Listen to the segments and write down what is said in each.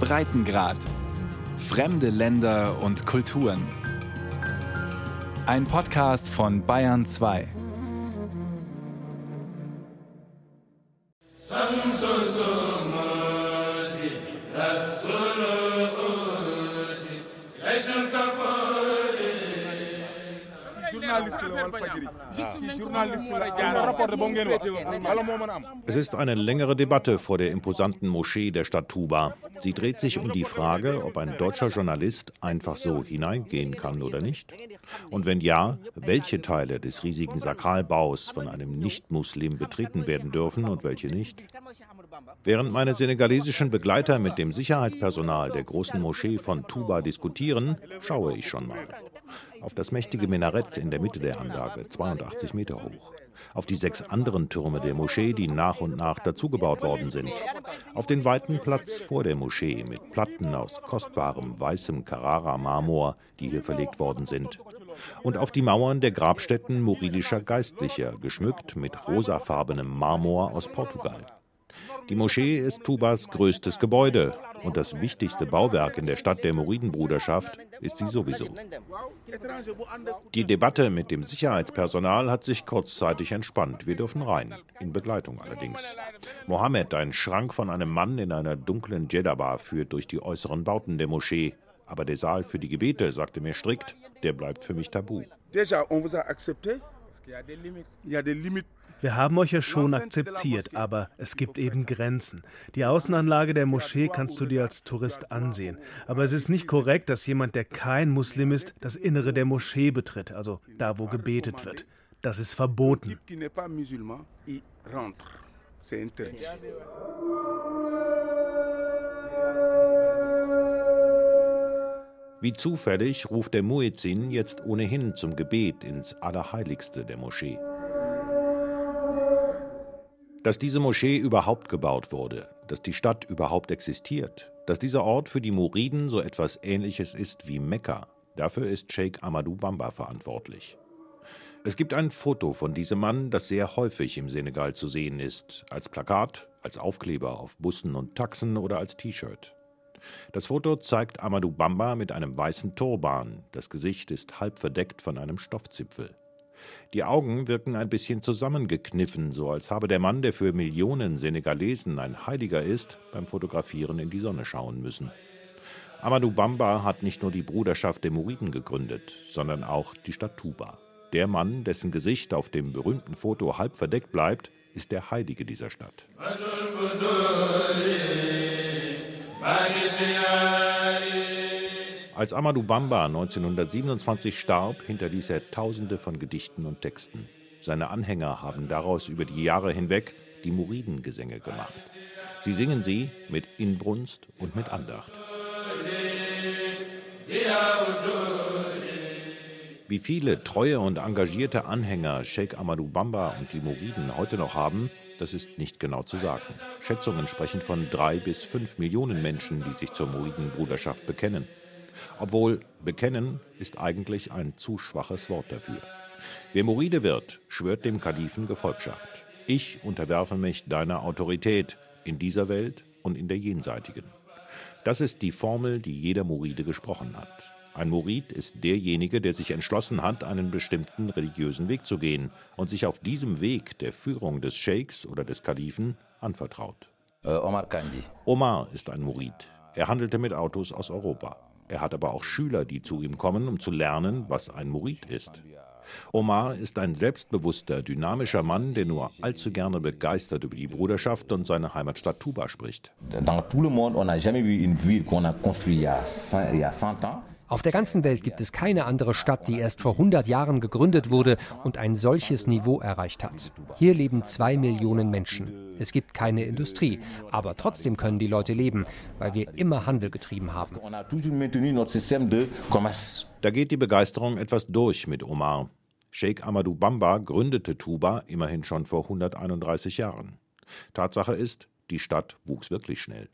Breitengrad. Fremde Länder und Kulturen. Ein Podcast von Bayern 2. Es ist eine längere Debatte vor der imposanten Moschee der Stadt Tuba. Sie dreht sich um die Frage, ob ein deutscher Journalist einfach so hineingehen kann oder nicht. Und wenn ja, welche Teile des riesigen Sakralbaus von einem Nicht-Muslim betreten werden dürfen und welche nicht. Während meine senegalesischen Begleiter mit dem Sicherheitspersonal der großen Moschee von Tuba diskutieren, schaue ich schon mal. Auf das mächtige Minarett in der Mitte der Anlage, 82 Meter hoch. Auf die sechs anderen Türme der Moschee, die nach und nach dazugebaut worden sind. Auf den weiten Platz vor der Moschee mit Platten aus kostbarem weißem Carrara-Marmor, die hier verlegt worden sind. Und auf die Mauern der Grabstätten muridischer Geistlicher, geschmückt mit rosafarbenem Marmor aus Portugal. Die Moschee ist Tubas größtes Gebäude und das wichtigste Bauwerk in der Stadt der Muridenbruderschaft ist sie sowieso. Die Debatte mit dem Sicherheitspersonal hat sich kurzzeitig entspannt. Wir dürfen rein, in Begleitung allerdings. Mohammed, ein Schrank von einem Mann in einer dunklen Jeddah führt durch die äußeren Bauten der Moschee. Aber der Saal für die Gebete, sagte mir strikt, der bleibt für mich tabu. Déjà, on vous a accepté? Il y a des limites wir haben euch ja schon akzeptiert, aber es gibt eben Grenzen. Die Außenanlage der Moschee kannst du dir als Tourist ansehen. Aber es ist nicht korrekt, dass jemand, der kein Muslim ist, das Innere der Moschee betritt, also da, wo gebetet wird. Das ist verboten. Wie zufällig ruft der Muezzin jetzt ohnehin zum Gebet ins Allerheiligste der Moschee. Dass diese Moschee überhaupt gebaut wurde, dass die Stadt überhaupt existiert, dass dieser Ort für die Muriden so etwas Ähnliches ist wie Mekka, dafür ist Sheikh Amadou Bamba verantwortlich. Es gibt ein Foto von diesem Mann, das sehr häufig im Senegal zu sehen ist, als Plakat, als Aufkleber auf Bussen und Taxen oder als T-Shirt. Das Foto zeigt Amadou Bamba mit einem weißen Turban, das Gesicht ist halb verdeckt von einem Stoffzipfel. Die Augen wirken ein bisschen zusammengekniffen, so als habe der Mann, der für Millionen Senegalesen ein Heiliger ist, beim Fotografieren in die Sonne schauen müssen. Amadou Bamba hat nicht nur die Bruderschaft der Muriden gegründet, sondern auch die Stadt Tuba. Der Mann, dessen Gesicht auf dem berühmten Foto halb verdeckt bleibt, ist der Heilige dieser Stadt. Als Amadou Bamba 1927 starb, hinterließ er Tausende von Gedichten und Texten. Seine Anhänger haben daraus über die Jahre hinweg die Muridengesänge gemacht. Sie singen sie mit Inbrunst und mit Andacht. Wie viele treue und engagierte Anhänger Sheikh Amadou Bamba und die Muriden heute noch haben, das ist nicht genau zu sagen. Schätzungen sprechen von drei bis fünf Millionen Menschen, die sich zur Muridenbruderschaft bekennen. Obwohl bekennen ist eigentlich ein zu schwaches Wort dafür. Wer Muride wird, schwört dem Kalifen Gefolgschaft. Ich unterwerfe mich deiner Autorität in dieser Welt und in der jenseitigen. Das ist die Formel, die jeder Muride gesprochen hat. Ein Murid ist derjenige, der sich entschlossen hat, einen bestimmten religiösen Weg zu gehen und sich auf diesem Weg der Führung des Scheiks oder des Kalifen anvertraut. Äh, Omar Kandi. Omar ist ein Murid. Er handelte mit Autos aus Europa. Er hat aber auch Schüler, die zu ihm kommen, um zu lernen, was ein Murid ist. Omar ist ein selbstbewusster, dynamischer Mann, der nur allzu gerne begeistert über die Bruderschaft und seine Heimatstadt Tuba spricht. Dans tout le monde, on n'a jamais vu une ville qu'on a construite il y a 100 ans. Auf der ganzen Welt gibt es keine andere Stadt, die erst vor 100 Jahren gegründet wurde und ein solches Niveau erreicht hat. Hier leben zwei Millionen Menschen. Es gibt keine Industrie, aber trotzdem können die Leute leben, weil wir immer Handel getrieben haben. Da geht die Begeisterung etwas durch mit Omar. Sheikh Amadou Bamba gründete Tuba immerhin schon vor 131 Jahren. Tatsache ist, die Stadt wuchs wirklich schnell.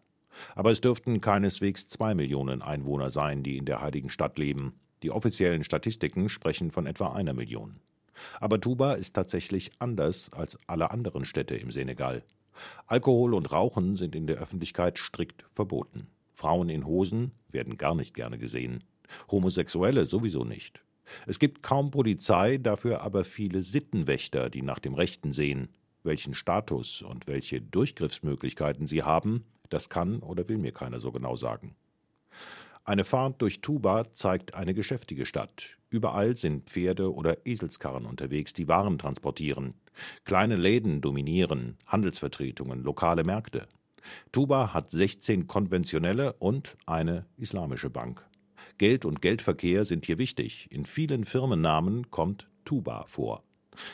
Aber es dürften keineswegs zwei Millionen Einwohner sein, die in der heiligen Stadt leben. Die offiziellen Statistiken sprechen von etwa einer Million. Aber Tuba ist tatsächlich anders als alle anderen Städte im Senegal. Alkohol und Rauchen sind in der Öffentlichkeit strikt verboten. Frauen in Hosen werden gar nicht gerne gesehen. Homosexuelle sowieso nicht. Es gibt kaum Polizei, dafür aber viele Sittenwächter, die nach dem Rechten sehen. Welchen Status und welche Durchgriffsmöglichkeiten sie haben, das kann oder will mir keiner so genau sagen. Eine Fahrt durch Tuba zeigt eine geschäftige Stadt. Überall sind Pferde oder Eselskarren unterwegs, die Waren transportieren. Kleine Läden dominieren, Handelsvertretungen, lokale Märkte. Tuba hat 16 konventionelle und eine islamische Bank. Geld und Geldverkehr sind hier wichtig. In vielen Firmennamen kommt Tuba vor.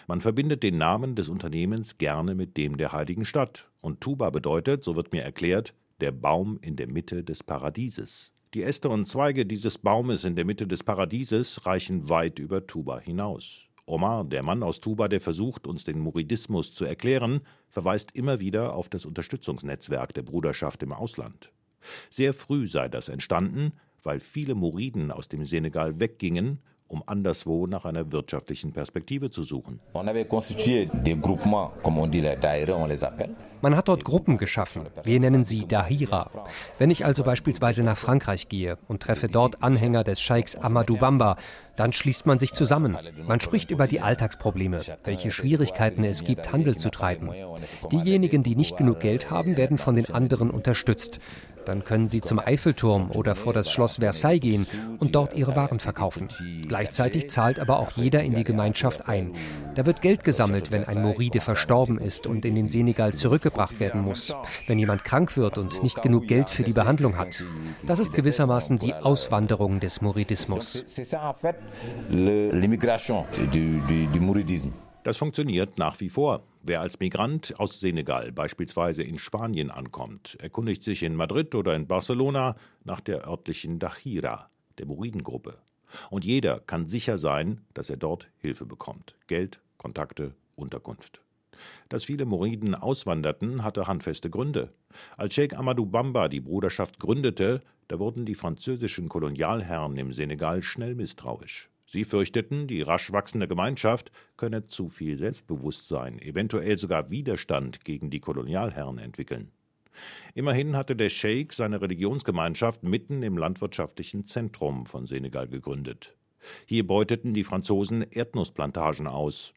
Man verbindet den Namen des Unternehmens gerne mit dem der heiligen Stadt. Und Tuba bedeutet, so wird mir erklärt, der Baum in der Mitte des Paradieses. Die Äste und Zweige dieses Baumes in der Mitte des Paradieses reichen weit über Tuba hinaus. Omar, der Mann aus Tuba, der versucht, uns den Muridismus zu erklären, verweist immer wieder auf das Unterstützungsnetzwerk der Bruderschaft im Ausland. Sehr früh sei das entstanden, weil viele Muriden aus dem Senegal weggingen um anderswo nach einer wirtschaftlichen Perspektive zu suchen. Man hat dort Gruppen geschaffen. Wir nennen sie Dahira. Wenn ich also beispielsweise nach Frankreich gehe und treffe dort Anhänger des Scheiks Amadou Bamba, dann schließt man sich zusammen. Man spricht über die Alltagsprobleme, welche Schwierigkeiten es gibt, Handel zu treiben. Diejenigen, die nicht genug Geld haben, werden von den anderen unterstützt. Dann können sie zum Eiffelturm oder vor das Schloss Versailles gehen und dort ihre Waren verkaufen. Gleichzeitig zahlt aber auch jeder in die Gemeinschaft ein. Da wird Geld gesammelt, wenn ein Moride verstorben ist und in den Senegal zurückgebracht werden muss, wenn jemand krank wird und nicht genug Geld für die Behandlung hat. Das ist gewissermaßen die Auswanderung des Muridismus. Das funktioniert nach wie vor. Wer als Migrant aus Senegal beispielsweise in Spanien ankommt, erkundigt sich in Madrid oder in Barcelona nach der örtlichen Dachira, der Muridengruppe. Und jeder kann sicher sein, dass er dort Hilfe bekommt. Geld, Kontakte, Unterkunft. Dass viele Muriden auswanderten, hatte handfeste Gründe. Als Sheikh Amadou Bamba die Bruderschaft gründete, da wurden die französischen Kolonialherren im Senegal schnell misstrauisch. Sie fürchteten, die rasch wachsende Gemeinschaft könne zu viel Selbstbewusstsein, eventuell sogar Widerstand gegen die Kolonialherren entwickeln. Immerhin hatte der Scheik seine Religionsgemeinschaft mitten im landwirtschaftlichen Zentrum von Senegal gegründet. Hier beuteten die Franzosen Erdnussplantagen aus.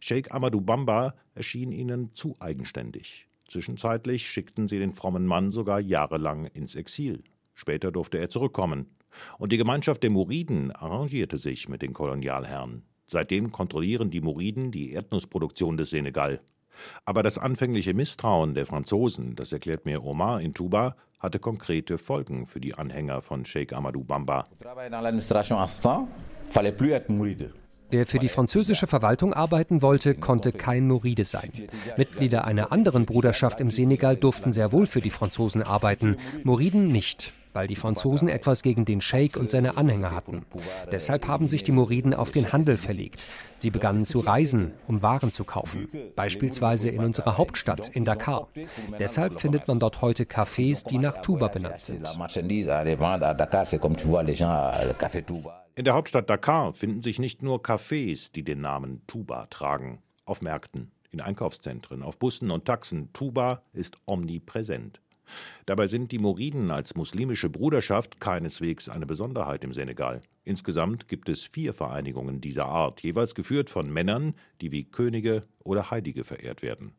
Sheikh Amadou Bamba erschien ihnen zu eigenständig. Zwischenzeitlich schickten sie den frommen Mann sogar jahrelang ins Exil. Später durfte er zurückkommen. Und die Gemeinschaft der Muriden arrangierte sich mit den Kolonialherren. Seitdem kontrollieren die Muriden die Erdnussproduktion des Senegal. Aber das anfängliche Misstrauen der Franzosen, das erklärt mir Omar in Tuba, hatte konkrete Folgen für die Anhänger von Sheikh Amadou Bamba. Wer für die französische Verwaltung arbeiten wollte, konnte kein Muride sein. Mitglieder einer anderen Bruderschaft im Senegal durften sehr wohl für die Franzosen arbeiten, Muriden nicht weil die Franzosen etwas gegen den Scheik und seine Anhänger hatten. Deshalb haben sich die Muriden auf den Handel verlegt. Sie begannen zu reisen, um Waren zu kaufen, beispielsweise in unserer Hauptstadt, in Dakar. Deshalb findet man dort heute Cafés, die nach Tuba benannt sind. In der Hauptstadt Dakar finden sich nicht nur Cafés, die den Namen Tuba tragen. Auf Märkten, in Einkaufszentren, auf Bussen und Taxen. Tuba ist omnipräsent. Dabei sind die Moriden als muslimische Bruderschaft keineswegs eine Besonderheit im Senegal. Insgesamt gibt es vier Vereinigungen dieser Art, jeweils geführt von Männern, die wie Könige oder Heilige verehrt werden.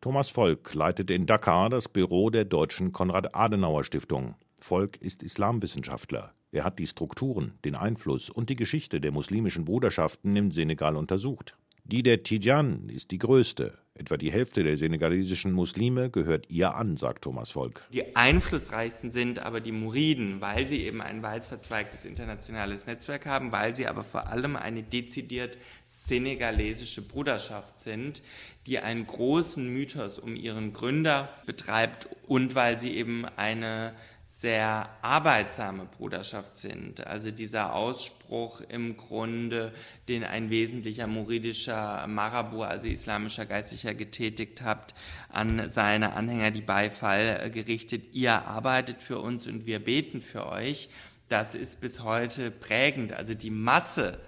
Thomas Volk leitet in Dakar das Büro der Deutschen Konrad-Adenauer-Stiftung. Volk ist Islamwissenschaftler. Er hat die Strukturen, den Einfluss und die Geschichte der muslimischen Bruderschaften im Senegal untersucht. Die der Tijan ist die größte. Etwa die Hälfte der senegalesischen Muslime gehört ihr an, sagt Thomas Volk. Die einflussreichsten sind aber die Muriden, weil sie eben ein weit verzweigtes internationales Netzwerk haben, weil sie aber vor allem eine dezidiert senegalesische Bruderschaft sind, die einen großen Mythos um ihren Gründer betreibt und weil sie eben eine sehr arbeitsame Bruderschaft sind. Also dieser Ausspruch im Grunde, den ein wesentlicher muridischer Marabu, also islamischer Geistlicher, getätigt hat, an seine Anhänger die Beifall gerichtet, ihr arbeitet für uns und wir beten für euch, das ist bis heute prägend. Also die Masse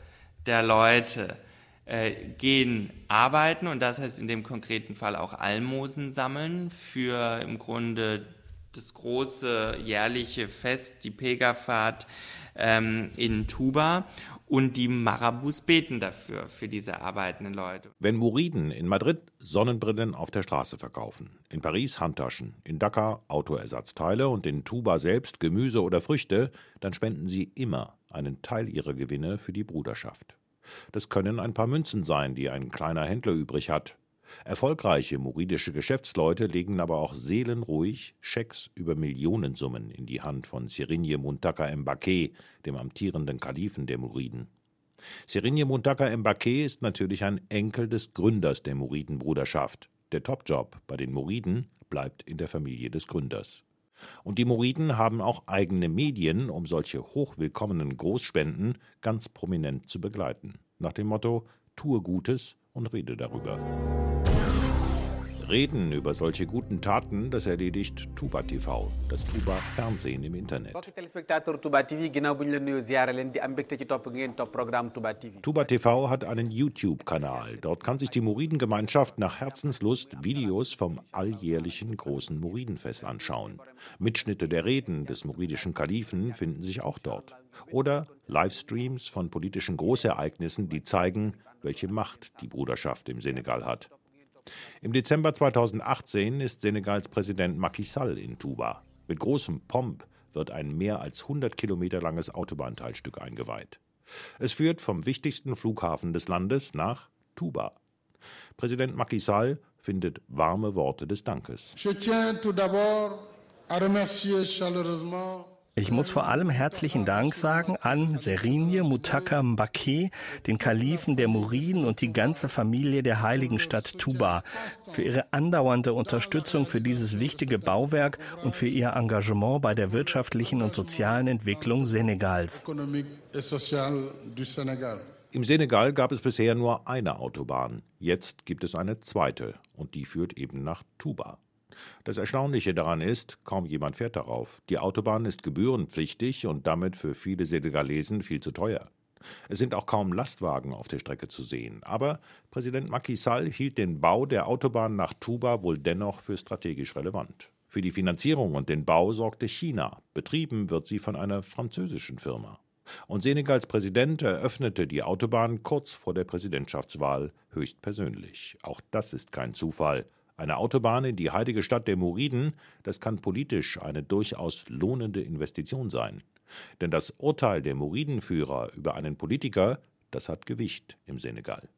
der Leute, äh, gehen arbeiten und das heißt in dem konkreten Fall auch Almosen sammeln für im Grunde das große jährliche Fest, die Pegafahrt ähm, in Tuba und die Marabus beten dafür, für diese arbeitenden Leute. Wenn Muriden in Madrid Sonnenbrillen auf der Straße verkaufen, in Paris Handtaschen, in Dakar Autoersatzteile und in Tuba selbst Gemüse oder Früchte, dann spenden sie immer einen Teil ihrer Gewinne für die Bruderschaft. Das können ein paar Münzen sein, die ein kleiner Händler übrig hat, Erfolgreiche muridische Geschäftsleute legen aber auch seelenruhig Schecks über Millionensummen in die Hand von Sirinje Muntaka Mbake, dem amtierenden Kalifen der Muriden. Sirinje Muntaka Mbake ist natürlich ein Enkel des Gründers der Muridenbruderschaft. Der Topjob bei den Muriden bleibt in der Familie des Gründers. Und die Muriden haben auch eigene Medien, um solche hochwillkommenen Großspenden ganz prominent zu begleiten. Nach dem Motto: Tue Gutes und rede darüber. Reden über solche guten Taten, das erledigt Tuba TV, das Tuba Fernsehen im Internet. Tuba TV hat einen YouTube-Kanal. Dort kann sich die Muridengemeinschaft nach Herzenslust Videos vom alljährlichen großen Muridenfest anschauen. Mitschnitte der Reden des muridischen Kalifen finden sich auch dort. Oder Livestreams von politischen Großereignissen, die zeigen, welche Macht die Bruderschaft im Senegal hat. Im Dezember 2018 ist Senegals Präsident Macky Sall in Tuba. Mit großem Pomp wird ein mehr als 100 Kilometer langes Autobahnteilstück eingeweiht. Es führt vom wichtigsten Flughafen des Landes nach Tuba. Präsident Macky Sall findet warme Worte des Dankes. Je tiens tout d'abord à remercier ich muss vor allem herzlichen Dank sagen an Serinje Mutaka Mbake, den Kalifen der Muriden und die ganze Familie der heiligen Stadt Tuba für ihre andauernde Unterstützung für dieses wichtige Bauwerk und für ihr Engagement bei der wirtschaftlichen und sozialen Entwicklung Senegals. Im Senegal gab es bisher nur eine Autobahn. Jetzt gibt es eine zweite und die führt eben nach Tuba. Das Erstaunliche daran ist, kaum jemand fährt darauf. Die Autobahn ist gebührenpflichtig und damit für viele Senegalesen viel zu teuer. Es sind auch kaum Lastwagen auf der Strecke zu sehen. Aber Präsident Macky Sall hielt den Bau der Autobahn nach Tuba wohl dennoch für strategisch relevant. Für die Finanzierung und den Bau sorgte China. Betrieben wird sie von einer französischen Firma. Und Senegals Präsident eröffnete die Autobahn kurz vor der Präsidentschaftswahl höchstpersönlich. Auch das ist kein Zufall. Eine Autobahn in die heilige Stadt der Muriden, das kann politisch eine durchaus lohnende Investition sein. Denn das Urteil der Muridenführer über einen Politiker, das hat Gewicht im Senegal.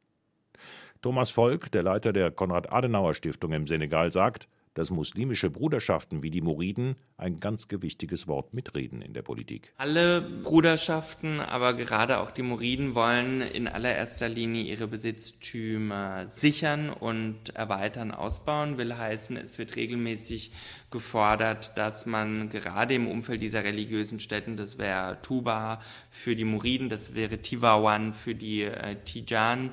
Thomas Volk, der Leiter der Konrad-Adenauer-Stiftung im Senegal, sagt, dass muslimische Bruderschaften wie die Muriden ein ganz gewichtiges Wort mitreden in der Politik. Alle Bruderschaften, aber gerade auch die Muriden wollen in allererster Linie ihre Besitztümer sichern und erweitern, ausbauen. Will heißen, es wird regelmäßig gefordert, dass man gerade im Umfeld dieser religiösen Städten, das wäre Tuba für die Muriden, das wäre Tivawan für die äh, Tijan,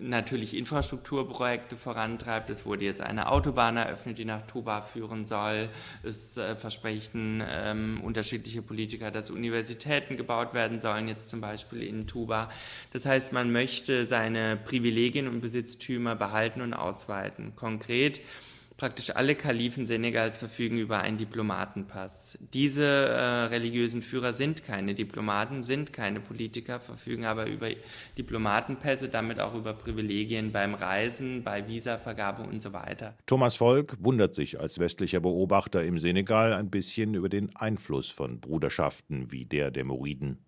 natürlich Infrastrukturprojekte vorantreibt. Es wurde jetzt eine Autobahn eröffnet, die nach Tuba führen soll. Es äh, versprechen ähm, unterschiedliche Politiker, dass Universitäten gebaut werden sollen, jetzt zum Beispiel in Tuba. Das heißt, man möchte seine Privilegien und Besitztümer behalten und ausweiten. Konkret Praktisch alle Kalifen Senegals verfügen über einen Diplomatenpass. Diese äh, religiösen Führer sind keine Diplomaten, sind keine Politiker, verfügen aber über Diplomatenpässe, damit auch über Privilegien beim Reisen, bei Visavergabe und so weiter. Thomas Volk wundert sich als westlicher Beobachter im Senegal ein bisschen über den Einfluss von Bruderschaften wie der der Moriden.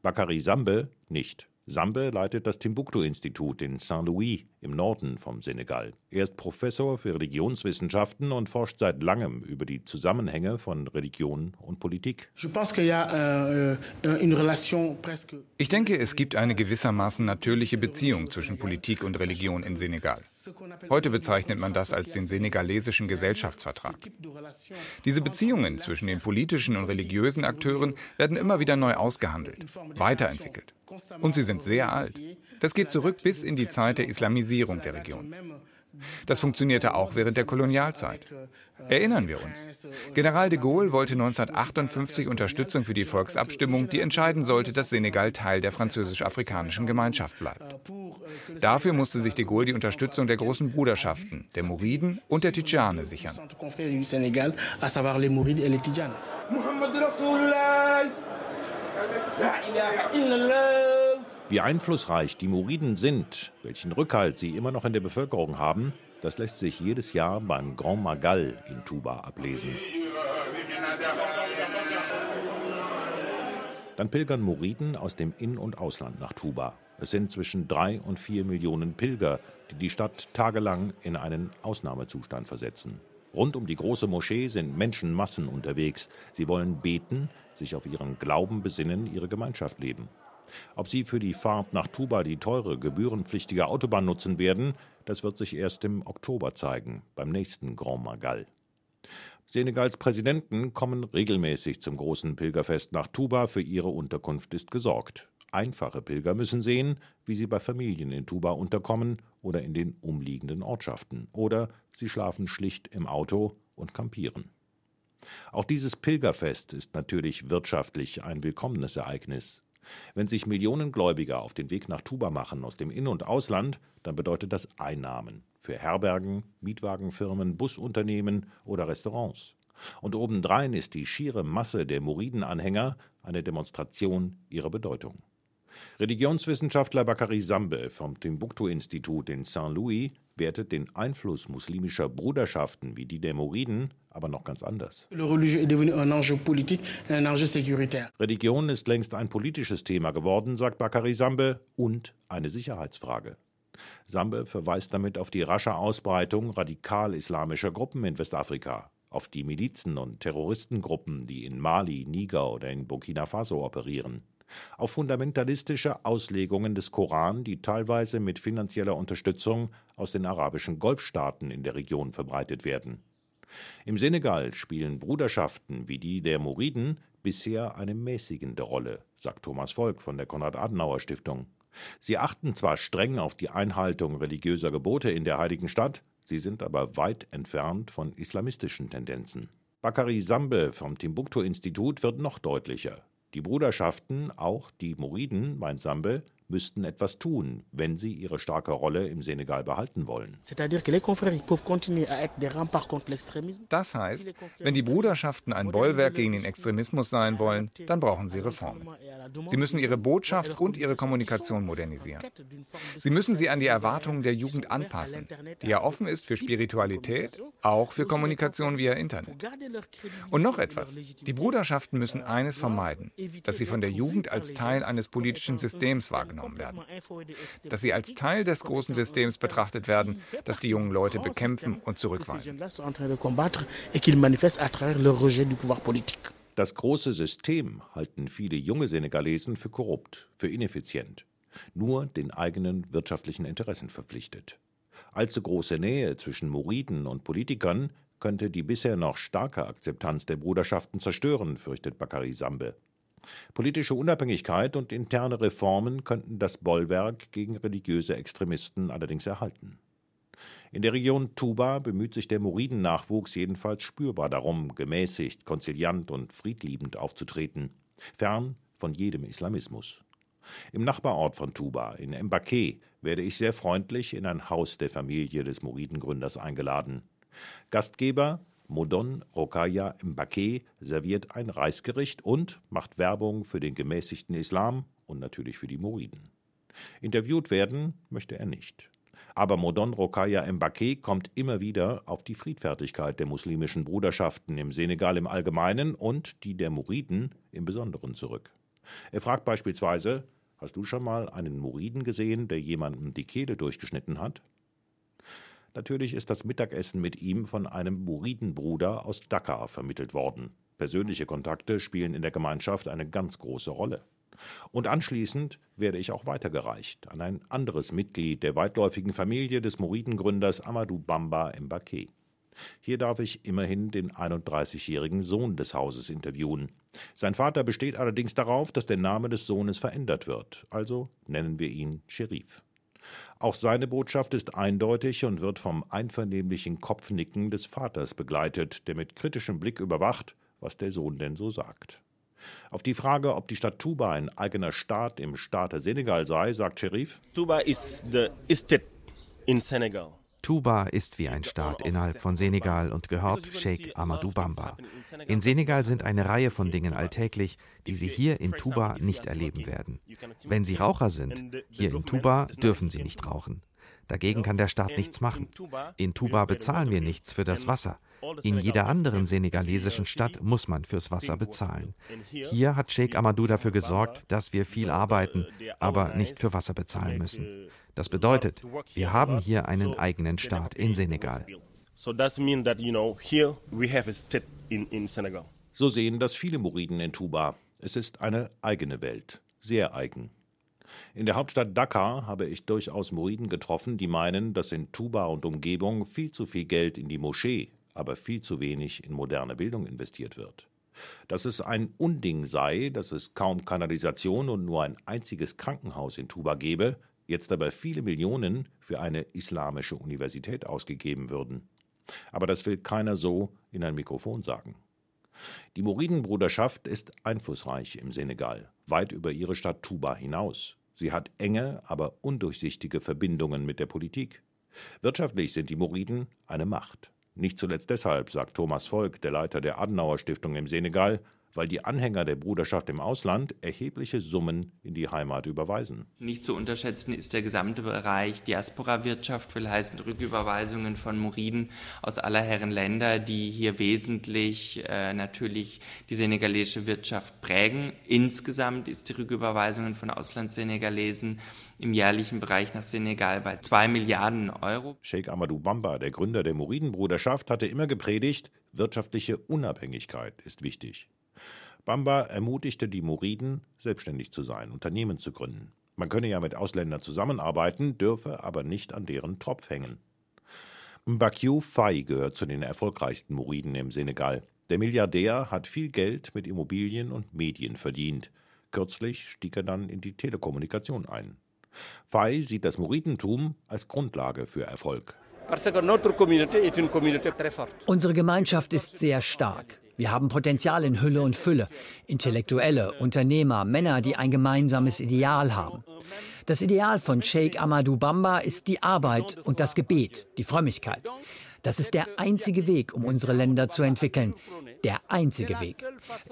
Bakari Sambe nicht. Sambe leitet das Timbuktu-Institut in Saint-Louis im Norden vom Senegal. Er ist Professor für Religionswissenschaften und forscht seit langem über die Zusammenhänge von Religion und Politik. Euh, ich denke, es gibt eine gewissermaßen natürliche Beziehung zwischen Politik und Religion in Senegal. Heute bezeichnet man das als den senegalesischen Gesellschaftsvertrag. Diese Beziehungen zwischen den politischen und religiösen Akteuren werden immer wieder neu ausgehandelt, weiterentwickelt. Und sie sind sehr alt. Das geht zurück bis in die Zeit der Islamisierung der Region. Das funktionierte auch während der Kolonialzeit. Erinnern wir uns. General de Gaulle wollte 1958 Unterstützung für die Volksabstimmung, die entscheiden sollte, dass Senegal Teil der französisch-afrikanischen Gemeinschaft bleibt. Dafür musste sich de Gaulle die Unterstützung der großen Bruderschaften, der Muriden und der Tidjane sichern. Wie einflussreich die Muriden sind, welchen Rückhalt sie immer noch in der Bevölkerung haben, das lässt sich jedes Jahr beim Grand Magal in Tuba ablesen. Dann pilgern Muriden aus dem In- und Ausland nach Tuba. Es sind zwischen drei und vier Millionen Pilger, die die Stadt tagelang in einen Ausnahmezustand versetzen. Rund um die große Moschee sind Menschenmassen unterwegs. Sie wollen beten, sich auf ihren Glauben besinnen, ihre Gemeinschaft leben. Ob sie für die Fahrt nach Tuba die teure, gebührenpflichtige Autobahn nutzen werden, das wird sich erst im Oktober zeigen, beim nächsten Grand Magal. Senegals Präsidenten kommen regelmäßig zum großen Pilgerfest nach Tuba. Für ihre Unterkunft ist gesorgt. Einfache Pilger müssen sehen, wie sie bei Familien in Tuba unterkommen oder in den umliegenden Ortschaften. Oder sie schlafen schlicht im Auto und kampieren. Auch dieses Pilgerfest ist natürlich wirtschaftlich ein willkommenes Ereignis. Wenn sich Millionen Gläubiger auf den Weg nach Tuba machen aus dem In- und Ausland, dann bedeutet das Einnahmen für Herbergen, Mietwagenfirmen, Busunternehmen oder Restaurants. Und obendrein ist die schiere Masse der Muriden-Anhänger eine Demonstration ihrer Bedeutung. Religionswissenschaftler Bakary Sambe vom Timbuktu-Institut in Saint-Louis wertet den Einfluss muslimischer Bruderschaften wie die der Muriden aber noch ganz anders. Religion ist längst ein politisches Thema geworden, sagt Bakary Sambe, und eine Sicherheitsfrage. Sambe verweist damit auf die rasche Ausbreitung radikal-islamischer Gruppen in Westafrika, auf die Milizen und Terroristengruppen, die in Mali, Niger oder in Burkina Faso operieren auf fundamentalistische Auslegungen des Koran, die teilweise mit finanzieller Unterstützung aus den arabischen Golfstaaten in der Region verbreitet werden. Im Senegal spielen Bruderschaften wie die der Muriden bisher eine mäßigende Rolle, sagt Thomas Volk von der Konrad-Adenauer-Stiftung. Sie achten zwar streng auf die Einhaltung religiöser Gebote in der heiligen Stadt, sie sind aber weit entfernt von islamistischen Tendenzen. Bakary Sambe vom Timbuktu-Institut wird noch deutlicher. Die Bruderschaften, auch die Moriden, meint Sambe, müssten etwas tun, wenn sie ihre starke Rolle im Senegal behalten wollen. Das heißt, wenn die Bruderschaften ein Bollwerk gegen den Extremismus sein wollen, dann brauchen sie Reformen. Sie müssen ihre Botschaft und ihre Kommunikation modernisieren. Sie müssen sie an die Erwartungen der Jugend anpassen, die ja offen ist für Spiritualität, auch für Kommunikation via Internet. Und noch etwas, die Bruderschaften müssen eines vermeiden, dass sie von der Jugend als Teil eines politischen Systems wahrgenommen wahrgenommen werden. Dass sie als Teil des großen Systems betrachtet werden, das die jungen Leute bekämpfen und zurückweisen. Das große System halten viele junge Senegalesen für korrupt, für ineffizient, nur den eigenen wirtschaftlichen Interessen verpflichtet. Allzu große Nähe zwischen Moriden und Politikern könnte die bisher noch starke Akzeptanz der Bruderschaften zerstören, fürchtet Bakary Sambe. Politische Unabhängigkeit und interne Reformen könnten das Bollwerk gegen religiöse Extremisten allerdings erhalten. In der Region Tuba bemüht sich der Muriden-Nachwuchs jedenfalls spürbar darum, gemäßigt, konziliant und friedliebend aufzutreten, fern von jedem Islamismus. Im Nachbarort von Tuba, in Mbake, werde ich sehr freundlich in ein Haus der Familie des Muridengründers eingeladen. Gastgeber Modon Rokaya Mbake serviert ein Reisgericht und macht Werbung für den gemäßigten Islam und natürlich für die Muriden. Interviewt werden möchte er nicht. Aber Modon Rokaya Mbake kommt immer wieder auf die Friedfertigkeit der muslimischen Bruderschaften im Senegal im Allgemeinen und die der Muriden im Besonderen zurück. Er fragt beispielsweise: Hast du schon mal einen Muriden gesehen, der jemandem die Kehle durchgeschnitten hat? Natürlich ist das Mittagessen mit ihm von einem Muridenbruder aus Dakar vermittelt worden. Persönliche Kontakte spielen in der Gemeinschaft eine ganz große Rolle. Und anschließend werde ich auch weitergereicht an ein anderes Mitglied der weitläufigen Familie des Muridengründers Amadou Bamba Mbake. Hier darf ich immerhin den 31-jährigen Sohn des Hauses interviewen. Sein Vater besteht allerdings darauf, dass der Name des Sohnes verändert wird, also nennen wir ihn Sherif. Auch seine Botschaft ist eindeutig und wird vom einvernehmlichen Kopfnicken des Vaters begleitet, der mit kritischem Blick überwacht, was der Sohn denn so sagt. Auf die Frage, ob die Stadt Tuba ein eigener Staat im Staate Senegal sei, sagt Sherif: Tuba is the state in Senegal. Tuba ist wie ein Staat innerhalb von Senegal und gehört Sheikh Amadou Bamba. In Senegal sind eine Reihe von Dingen alltäglich, die Sie hier in Tuba nicht erleben werden. Wenn Sie Raucher sind, hier in Tuba dürfen Sie nicht rauchen. Dagegen kann der Staat nichts machen. In Tuba bezahlen wir nichts für das Wasser. In jeder anderen senegalesischen Stadt muss man fürs Wasser bezahlen. Hier hat Sheikh Amadou dafür gesorgt, dass wir viel arbeiten, aber nicht für Wasser bezahlen müssen. Das bedeutet, wir haben hier einen eigenen Staat in Senegal. So sehen das viele Muriden in Tuba. Es ist eine eigene Welt, sehr eigen. In der Hauptstadt Dakar habe ich durchaus Muriden getroffen, die meinen, dass in Tuba und Umgebung viel zu viel Geld in die Moschee, aber viel zu wenig in moderne Bildung investiert wird. Dass es ein Unding sei, dass es kaum Kanalisation und nur ein einziges Krankenhaus in Tuba gebe, jetzt aber viele Millionen für eine islamische Universität ausgegeben würden. Aber das will keiner so in ein Mikrofon sagen. Die Muridenbruderschaft ist einflussreich im Senegal, weit über ihre Stadt Tuba hinaus. Sie hat enge, aber undurchsichtige Verbindungen mit der Politik. Wirtschaftlich sind die Muriden eine Macht. Nicht zuletzt deshalb, sagt Thomas Volk, der Leiter der Adenauer Stiftung im Senegal, weil die Anhänger der Bruderschaft im Ausland erhebliche Summen in die Heimat überweisen. Nicht zu unterschätzen ist der gesamte Bereich Diaspora-Wirtschaft, will heißen Rücküberweisungen von Muriden aus aller Herren Länder, die hier wesentlich äh, natürlich die senegalesische Wirtschaft prägen. Insgesamt ist die Rücküberweisungen von Auslandssenegalesen im jährlichen Bereich nach Senegal bei zwei Milliarden Euro. Sheikh Amadou Bamba, der Gründer der Muridenbruderschaft, hatte immer gepredigt, wirtschaftliche Unabhängigkeit ist wichtig. Bamba ermutigte die Muriden, selbstständig zu sein, Unternehmen zu gründen. Man könne ja mit Ausländern zusammenarbeiten, dürfe aber nicht an deren Tropf hängen. Mbakiou Faye gehört zu den erfolgreichsten Muriden im Senegal. Der Milliardär hat viel Geld mit Immobilien und Medien verdient. Kürzlich stieg er dann in die Telekommunikation ein. Faye sieht das Muridentum als Grundlage für Erfolg. Unsere Gemeinschaft ist sehr stark. Wir haben Potenzial in Hülle und Fülle. Intellektuelle, Unternehmer, Männer, die ein gemeinsames Ideal haben. Das Ideal von Sheikh Amadou Bamba ist die Arbeit und das Gebet, die Frömmigkeit. Das ist der einzige Weg, um unsere Länder zu entwickeln. Der einzige Weg.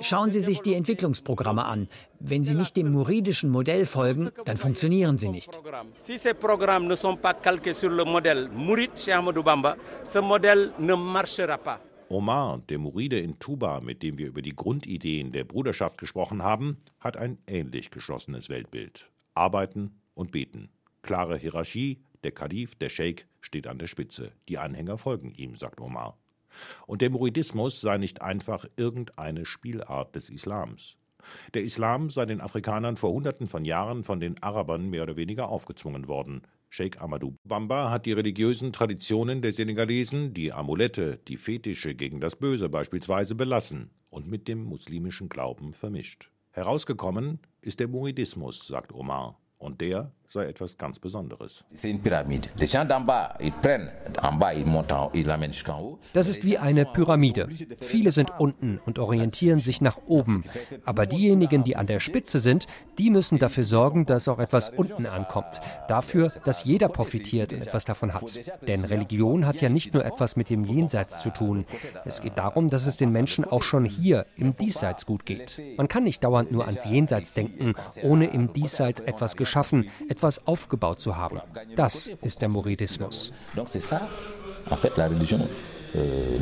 Schauen Sie sich die Entwicklungsprogramme an. Wenn sie nicht dem muridischen Modell folgen, dann funktionieren sie nicht. Si Omar, der Muride in Tuba, mit dem wir über die Grundideen der Bruderschaft gesprochen haben, hat ein ähnlich geschlossenes Weltbild. Arbeiten und beten. Klare Hierarchie, der Kalif, der Scheik steht an der Spitze. Die Anhänger folgen ihm, sagt Omar. Und der Muridismus sei nicht einfach irgendeine Spielart des Islams. Der Islam sei den Afrikanern vor Hunderten von Jahren von den Arabern mehr oder weniger aufgezwungen worden. Sheikh Amadou Bamba hat die religiösen Traditionen der Senegalesen, die Amulette, die Fetische gegen das Böse beispielsweise belassen und mit dem muslimischen Glauben vermischt. Herausgekommen ist der Muridismus, sagt Omar, und der sei etwas ganz Besonderes. Das ist wie eine Pyramide. Viele sind unten und orientieren sich nach oben. Aber diejenigen, die an der Spitze sind, die müssen dafür sorgen, dass auch etwas unten ankommt. Dafür, dass jeder profitiert und etwas davon hat. Denn Religion hat ja nicht nur etwas mit dem Jenseits zu tun. Es geht darum, dass es den Menschen auch schon hier im Diesseits gut geht. Man kann nicht dauernd nur ans Jenseits denken, ohne im Diesseits etwas geschaffen, etwas etwas aufgebaut zu haben. Das ist der Muridismus. Euh,